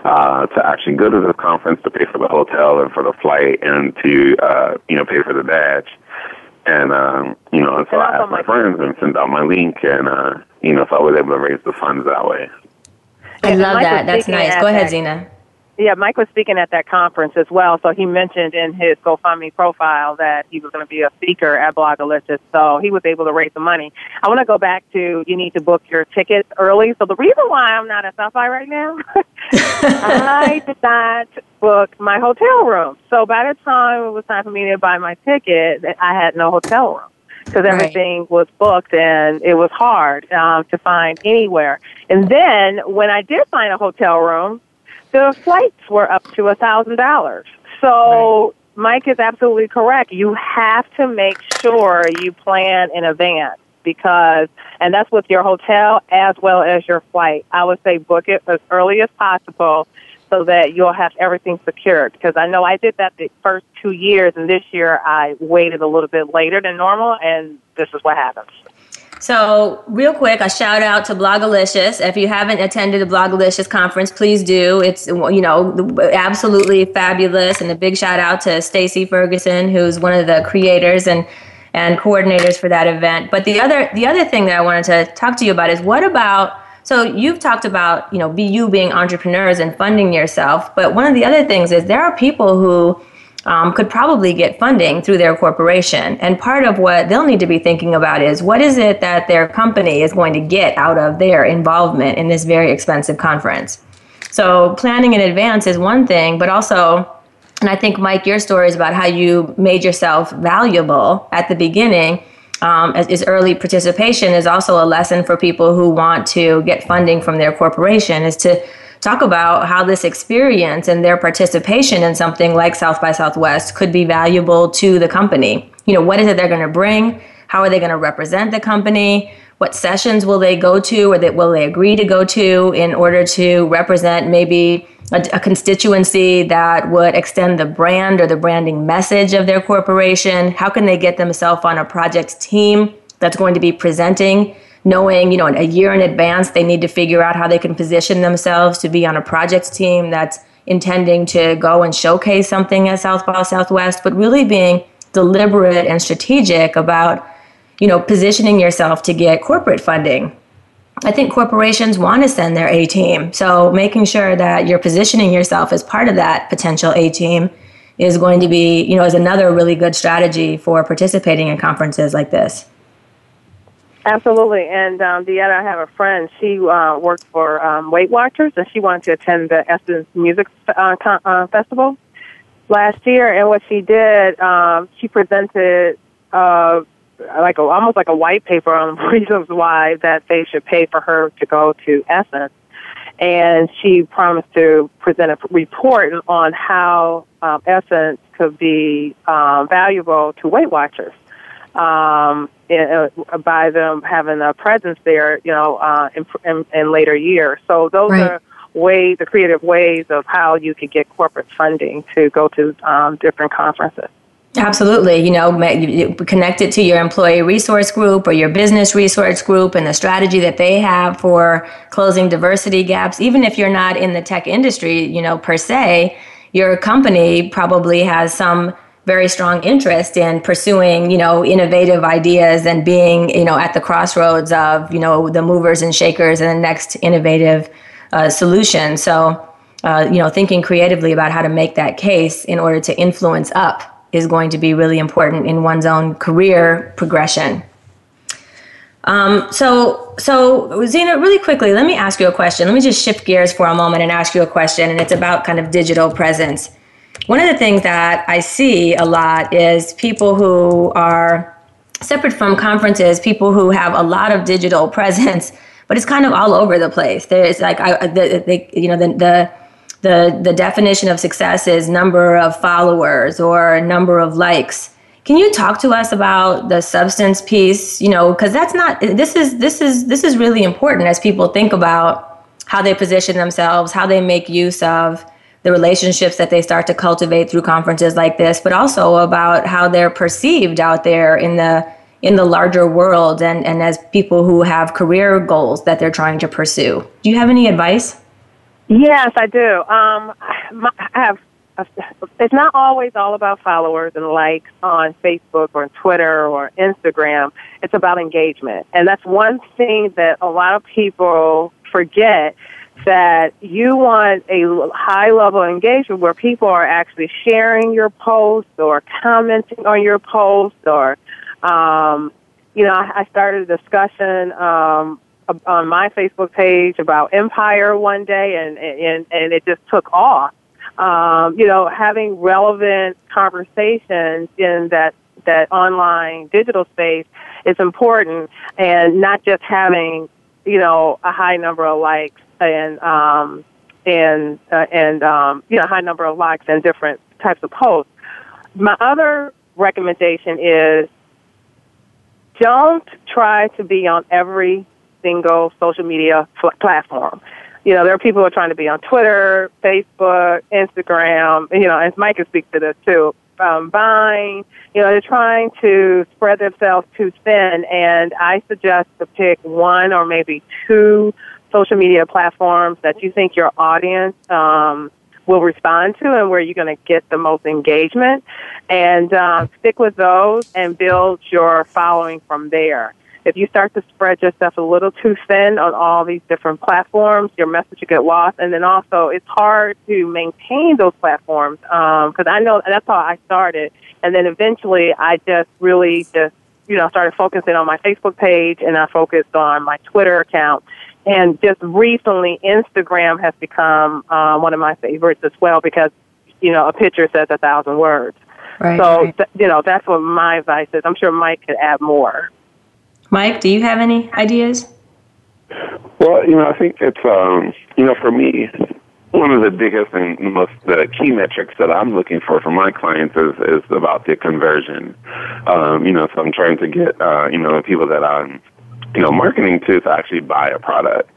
uh, to actually go to the conference to pay for the hotel and for the flight and to, uh, you know, pay for the badge. And um, you know, and so And I asked my my- friends and sent out my link, and uh, you know, so I was able to raise the funds that way. I love that. That's nice. Go ahead, that- Xina. Yeah, Mike was speaking at that conference as well. So he mentioned in his GoFundMe profile that he was going to be a speaker at Blogalicious. So he was able to raise the money. I want to go back to you need to book your tickets early. So the reason why I'm not at South by right now, I did not book my hotel room. So by the time it was time for me to buy my ticket, I had no hotel room because Right. everything was booked and it was hard um, to find anywhere. And then when I did find a hotel room, the flights were up to a thousand dollars. So Mike is absolutely correct. You have to make sure you plan in advance because, and that's with your hotel as well as your flight. I would say book it as early as possible so that you'll have everything secured. Because I know I did that the first two years, and this year I waited a little bit later than normal, and this is what happens. So, real quick, a shout out to Blogalicious. If you haven't attended the Blogalicious conference, please do. It's you know absolutely fabulous, and a big shout out to Stacy Ferguson, who's one of the creators and and coordinators for that event. But the other the other thing that I wanted to talk to you about is what about so you've talked about you know be you being entrepreneurs and funding yourself, but one of the other things is there are people who um, could probably get funding through their corporation. And part of what they'll need to be thinking about is what is it that their company is going to get out of their involvement in this very expensive conference. So planning in advance is one thing, but also, and I think Mike, your story is about how you made yourself valuable at the beginning. Um, is early participation is also a lesson for people who want to get funding from their corporation is to talk about how this experience and their participation in something like South by Southwest could be valuable to the company. You know, what is it they're going to bring? How are they going to represent the company? What sessions will they go to or that will they agree to go to in order to represent maybe a, a constituency that would extend the brand or the branding message of their corporation? How can they get themselves on a project team that's going to be presenting knowing, you know, a year in advance, they need to figure out how they can position themselves to be on a project team that's intending to go and showcase something at South by Southwest, but really being deliberate and strategic about, you know, positioning yourself to get corporate funding. I think corporations want to send their A team. So making sure that you're positioning yourself as part of that potential A team is going to be, you know, is another really good strategy for participating in conferences like this. Absolutely. And um, Deetta, I have a friend. She uh, worked for um, Weight Watchers, and she wanted to attend the Essence Music uh, con- uh, Festival last year. And what she did, um, she presented uh, like a, almost like a white paper on reasons why that they should pay for her to go to Essence. And she promised to present a report on how um, Essence could be um, valuable to Weight Watchers um, in, uh, by them having a presence there, you know, uh, in, in, in later years. So those right. are ways, the creative ways of how you could get corporate funding to go to um, different conferences. Absolutely. You know, connect it to your employee resource group or your business resource group and the strategy that they have for closing diversity gaps. Even if you're not in the tech industry, you know, per se, your company probably has some very strong interest in pursuing, you know, innovative ideas and being, you know, at the crossroads of, you know, the movers and shakers and the next innovative uh, solution. So, uh, you know, thinking creatively about how to make that case in order to influence up is going to be really important in one's own career progression. Um, so, so Xina, really quickly, let me ask you a question. Let me just shift gears for a moment and ask you a question, and it's about kind of digital presence. One of the things that I see a lot is people who are separate from conferences, people who have a lot of digital presence, but it's kind of all over the place. There's like I, the, the you know the, the the the definition of success is number of followers or number of likes. Can you talk to us about the substance piece? You know, because that's not this is this is this is really important as people think about how they position themselves, how they make use of the relationships that they start to cultivate through conferences like this, but also about how they're perceived out there in the in the larger world and, and as people who have career goals that they're trying to pursue. Do you have any advice? Yes, I do. Um, I have. It's not always all about followers and likes on Facebook or Twitter or Instagram. It's about engagement, and that's one thing that a lot of people forget that you want a high level engagement where people are actually sharing your post or commenting on your post or um, you know I, I started a discussion um, on my Facebook page about Empire one day and and and it just took off. Um, you know having relevant conversations in that that online digital space is important and not just having you know a high number of likes and um, and uh, and um, you know high number of likes and different types of posts. My other recommendation is don't try to be on every single social media pl- platform. You know, there are people who are trying to be on Twitter, Facebook, Instagram. You know, and Mike can speak to this too. Um, Vine. You know, they're trying to spread themselves too thin, and I suggest to pick one or maybe two social media platforms that you think your audience um, will respond to and where you're going to get the most engagement and um, stick with those and build your following from there if you start to spread yourself a little too thin on all these different platforms, your message will get lost. And then also, it's hard to maintain those platforms because um, I know that's how I started. And then eventually, I just really just you know started focusing on my Facebook page and I focused on my Twitter account. And just recently, Instagram has become uh, one of my favorites as well because you know a picture says a thousand words. Right, so right. Th- you know that's what my advice is. I'm sure Mike could add more. Mike, do you have any ideas? Well, you know, I think it's um, you know, for me, one of the biggest and most the key metrics that I'm looking for for my clients is is about the conversion. Um, you know, so I'm trying to get uh, you know the people that I'm you know marketing to to actually buy a product,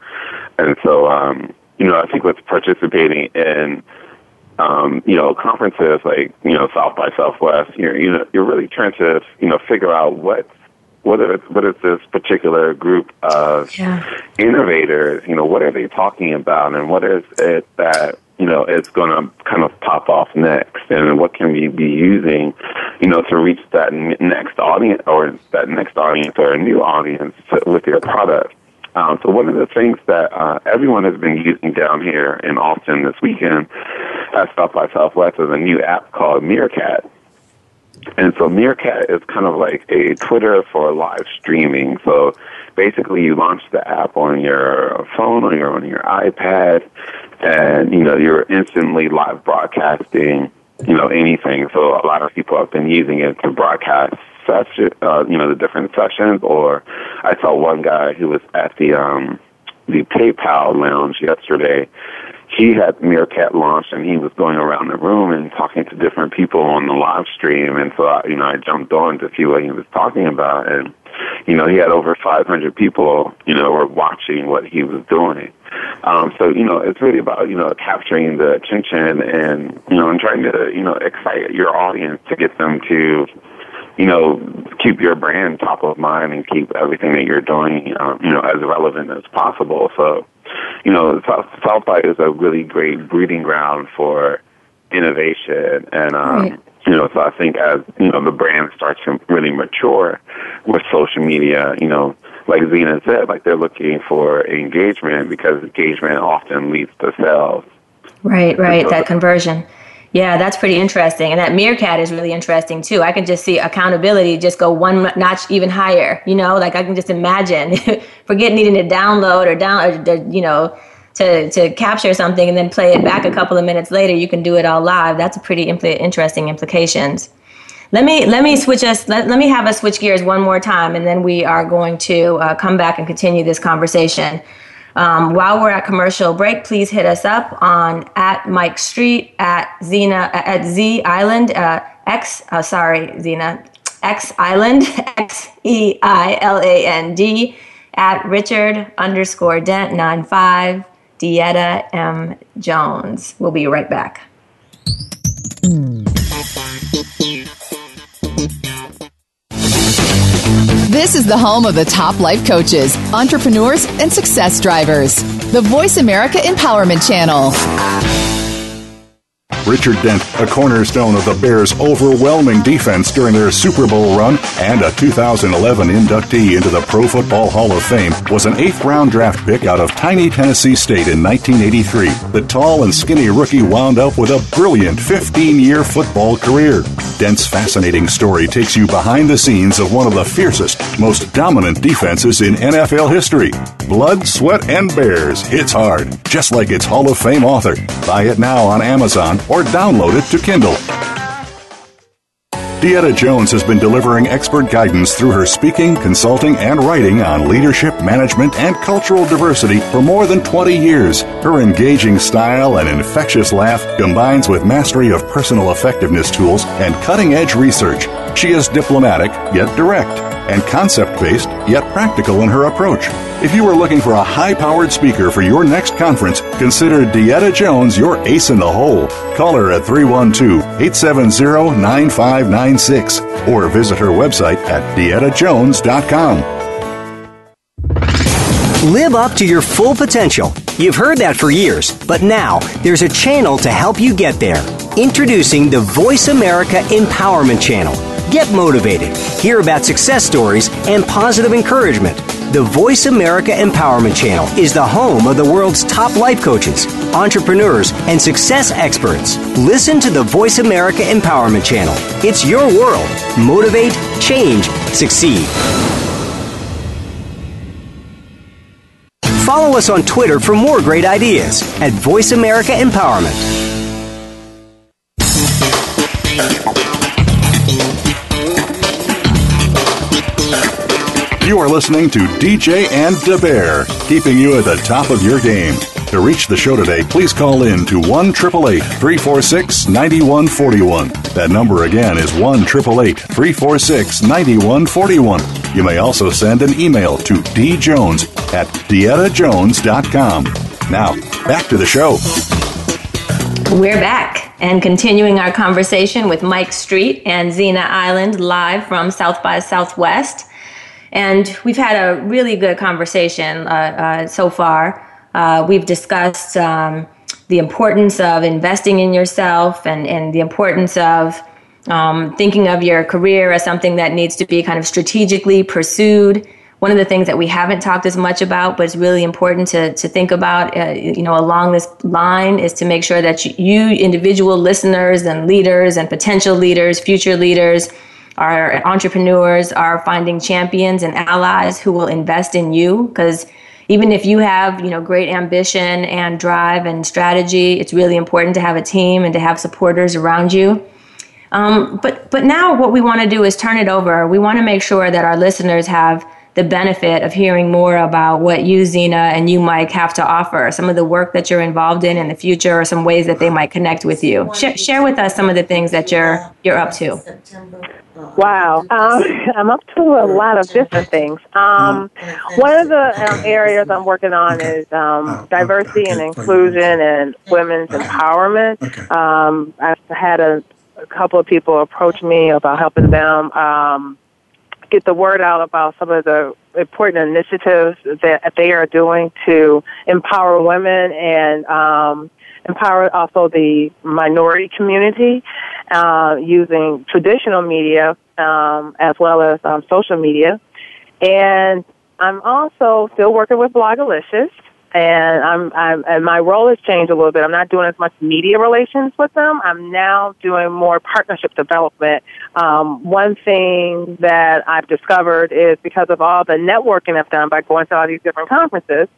and so um, you know I think with participating in um, you know conferences like you know South by Southwest, you're you know you're really trying to you know figure out what what is what is this particular group of Yeah. innovators? You know, what are they talking about, and what is it that you know is going to kind of pop off next, and what can we be using, you know, to reach that next audience or that next audience or a new audience with your product. Um, so one of the things that uh, everyone has been using down here in Austin this weekend at South by Southwest is a new app called Meerkat. And so Meerkat is kind of like a Twitter for live streaming. So basically, you launch the app on your phone or your on your iPad, and you know you're instantly live broadcasting. You know anything. So a lot of people have been using it to broadcast session. Uh, you know the different sessions. Or I saw one guy who was at the um, the PayPal lounge yesterday he had Meerkat launched and he was going around the room and talking to different people on the live stream. And so, I, you know, I jumped on to see what he was talking about. And, you know, he had over 500 people, you know, were watching what he was doing. Um, so, you know, it's really about, you know, capturing the attention and, you know, and trying to, you know, excite your audience to get them to, you know, keep your brand top of mind and keep everything that you're doing, um, you know, as relevant as possible. So, you know, South, South by is a really great breeding ground for innovation, and um, Right. you know, so I think as you know the brand starts to really mature with social media, you know, like Xina said, like they're looking for engagement because engagement often leads to sales. Right, right. That conversion. Yeah, that's pretty interesting. And that Meerkat is really interesting too. I can just see accountability just go one notch even higher. You know, like I can just imagine forget needing to download or down, or, you know, to, to capture something and then play it back a couple of minutes later. You can do it all live. That's a pretty impl- interesting implications. Let me let me switch us. Let, let me have us switch gears one more time, and then we are going to uh, come back and continue this conversation. Um, while we're at commercial break, please hit us up on at Mike Street at Xina at Z Island uh, X. Uh, sorry, Xina X Eiland X E I L A N D at Richard underscore Dent nine five Deetta M Jones. We'll be right back. This is the home of the top life coaches, entrepreneurs, and success drivers. The Voice America Empowerment Channel. Richard Dent, a cornerstone of the Bears' overwhelming defense during their Super Bowl run and a 2011 inductee into the Pro Football Hall of Fame, was an eighth round draft pick out of tiny Tennessee State in 1983. The tall and skinny rookie wound up with a brilliant 15 year football career. Dent's fascinating story takes you behind the scenes of one of the fiercest, most dominant defenses in NFL history. Blood, Sweat, and Bears hits hard, just like its Hall of Fame author. Buy it now on Amazon or download it to Kindle. Deetta Jones has been delivering expert guidance through her speaking, consulting, and writing on leadership, management, and cultural diversity for more than 20 years. Her engaging style and infectious laugh combines with mastery of personal effectiveness tools and cutting edge research. She is diplomatic, yet direct, and concept based, yet practical in her approach. If you are looking for a high powered speaker for your next conference, consider Deetta Jones your ace in the hole. Call her at 312 870 9596 or visit her website at deettajones.com. Live up to your full potential. You've heard that for years, but now there's a channel to help you get there. Introducing the Voice America Empowerment Channel. Get motivated, hear about success stories, and positive encouragement. The Voice America Empowerment Channel is the home of the world's top life coaches, entrepreneurs, and success experts. Listen to the Voice America Empowerment Channel. It's your world. Motivate, change, succeed. Follow us on Twitter for more great ideas at Voice America Empowerment. You are listening to DJ and Da Bear, keeping you at the top of your game. To reach the show today, please call in to 1 888 346 9141. That number again is 1 888 346 9141. You may also send an email to djones at deettajones.com. Now, back to the show. We're back and continuing our conversation with Mike Street and Xina Eiland live from South by Southwest. And we've had a really good conversation uh, uh, so far. Uh, we've discussed um, the importance of investing in yourself and, and the importance of um, thinking of your career as something that needs to be kind of strategically pursued. One of the things that we haven't talked as much about, but it's really important to, to think about, uh, you know, along this line is to make sure that you, you individual listeners and leaders and potential leaders, future leaders, our entrepreneurs are finding champions and allies who will invest in you because even if you have you know great ambition and drive and strategy it's really important to have a team and to have supporters around you. Um, but but now what we want to do is turn it over. We want to make sure that our listeners have the benefit of hearing more about what you, Xina, and you, Mike, have to offer, some of the work that you're involved in in the future, or some ways that they might connect with you. Sh- share with us some of the things that you're you're up to. Wow, um, I'm up to a lot of different things. Um, one of the um, areas I'm working on is um, diversity and inclusion and women's empowerment. Um, I've had a, a couple of people approach me about helping them um, get the word out about some of the important initiatives that they are doing to empower women and um, empower also the minority community uh, using traditional media um, as well as um, social media. And I'm also still working with Blogalicious and I'm, I'm and my role has changed a little bit. I'm not doing as much media relations with them. I'm now doing more partnership development. Um, one thing that I've discovered is because of all the networking I've done by going to all these different conferences,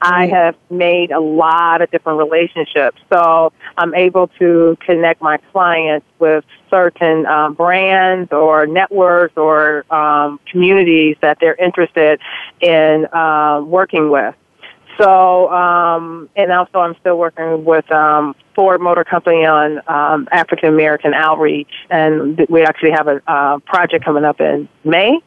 I mm-hmm. have made a lot of different relationships. So I'm able to connect my clients with certain um, brands or networks or um, communities that they're interested in uh, working with. So, um, and also I'm still working with um, Ford Motor Company on um, African American outreach, and we actually have a uh, project coming up in May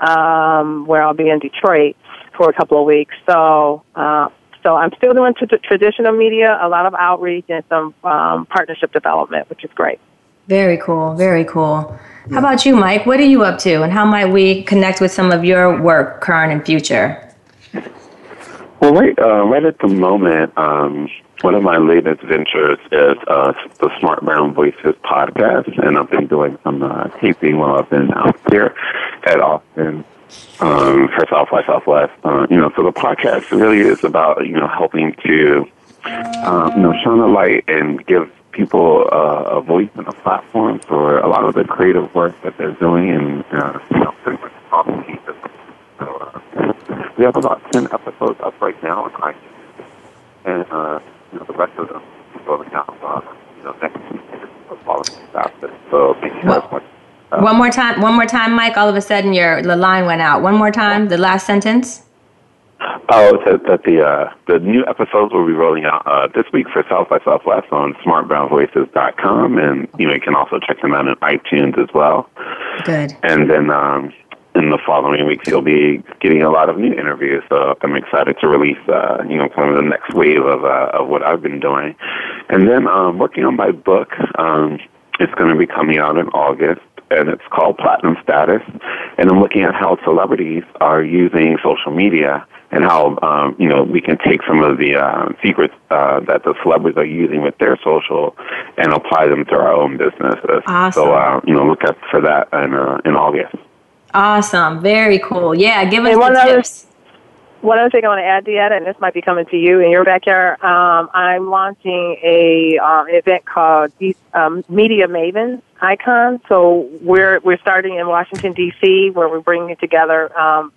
um, where I'll be in Detroit for a couple of weeks. So, uh, so I'm still doing t- traditional media, a lot of outreach, and some um, partnership development, which is great. Very cool. Very cool. How about you, Mike? What are you up to, and how might we connect with some of your work, current and future? Well, right, uh, right at the moment, um, one of my latest ventures is uh, the Smart Brown Voices podcast, and I've been doing some uh, taping while I've been out here at Austin um, for South by Southwest. Uh, you know, so the podcast really is about you know helping to uh, you know shine a light and give people uh, a voice and a platform for a lot of the creative work that they're doing, and uh, you know, pretty talking to we have about 10 episodes up right now on iTunes. And, uh, you know, the rest of them going out, uh, you know, next week following after. So thank you well, much. Uh, one more time, one more time, Mike. All of a sudden, your the line went out. One more time, the last sentence. Oh, that, that the uh, the new episodes will be rolling out uh, this week for South by Southwest on smartbrownvoices.com, and you know you can also check them out on iTunes as well. Good. And then um, in the following weeks, you'll be getting a lot of new interviews. So I'm excited to release, uh, you know, kind of the next wave of uh, of what I've been doing, and then um, working on my book. Um, it's going to be coming out in August, and it's called Platinum Status. And I'm looking at how celebrities are using social media and how um, you know we can take some of the uh, secrets uh, that the celebrities are using with their social and apply them to our own businesses. Awesome. So uh, you know, look out for that in uh, in August. Awesome. Very cool. Yeah, give us And the one other- tips. One other thing I want to add, Deetta, and this might be coming to you in your backyard. Um, I'm launching a um, an event called D- um, Media Mavens Icon. So we're we're starting in Washington D.C. where we're bringing together um,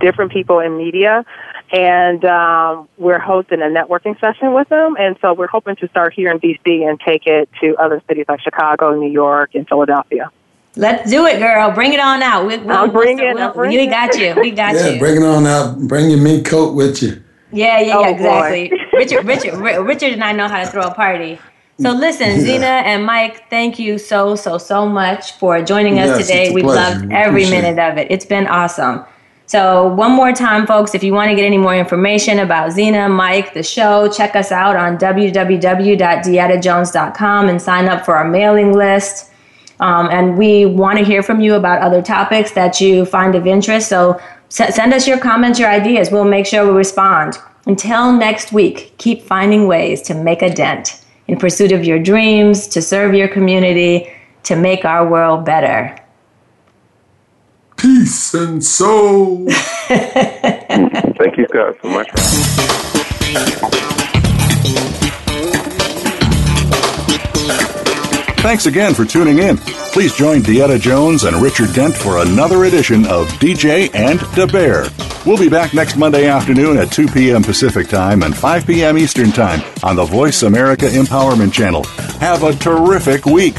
different people in media, and um, we're hosting a networking session with them. And so we're hoping to start here in D.C. and take it to other cities like Chicago, New York, and Philadelphia. Let's do it, girl. Bring it on out. We, we'll, I'll bring it, we'll- I'll bring we it. got you. We got Yeah, you. bring it on out. Bring your mink coat with you. Yeah, yeah, Oh, yeah, boy. exactly. Richard, Richard, Richard, and I know how to throw a party. So listen, Xina and Mike, thank you so, so, so much for joining us Yes, today. We've pleasure. loved every appreciate minute of it. It's been awesome. So one more time, folks, if you want to get any more information about Xina, Mike, the show, check us out on www.deettajones.com and sign up for our mailing list. Um, and we want to hear from you about other topics that you find of interest. So s- send us your comments, your ideas. We'll make sure we respond. Until next week, keep finding ways to make a dent in pursuit of your dreams, to serve your community, to make our world better. Peace and soul. Thank you guys so much. Thanks again for tuning in. Please join Deetta Jones and Richard Dent for another edition of DJ and Da Bear. We'll be back next Monday afternoon at 2 p.m. Pacific Time and 5 p.m. Eastern Time on the Voice America Empowerment Channel. Have a terrific week.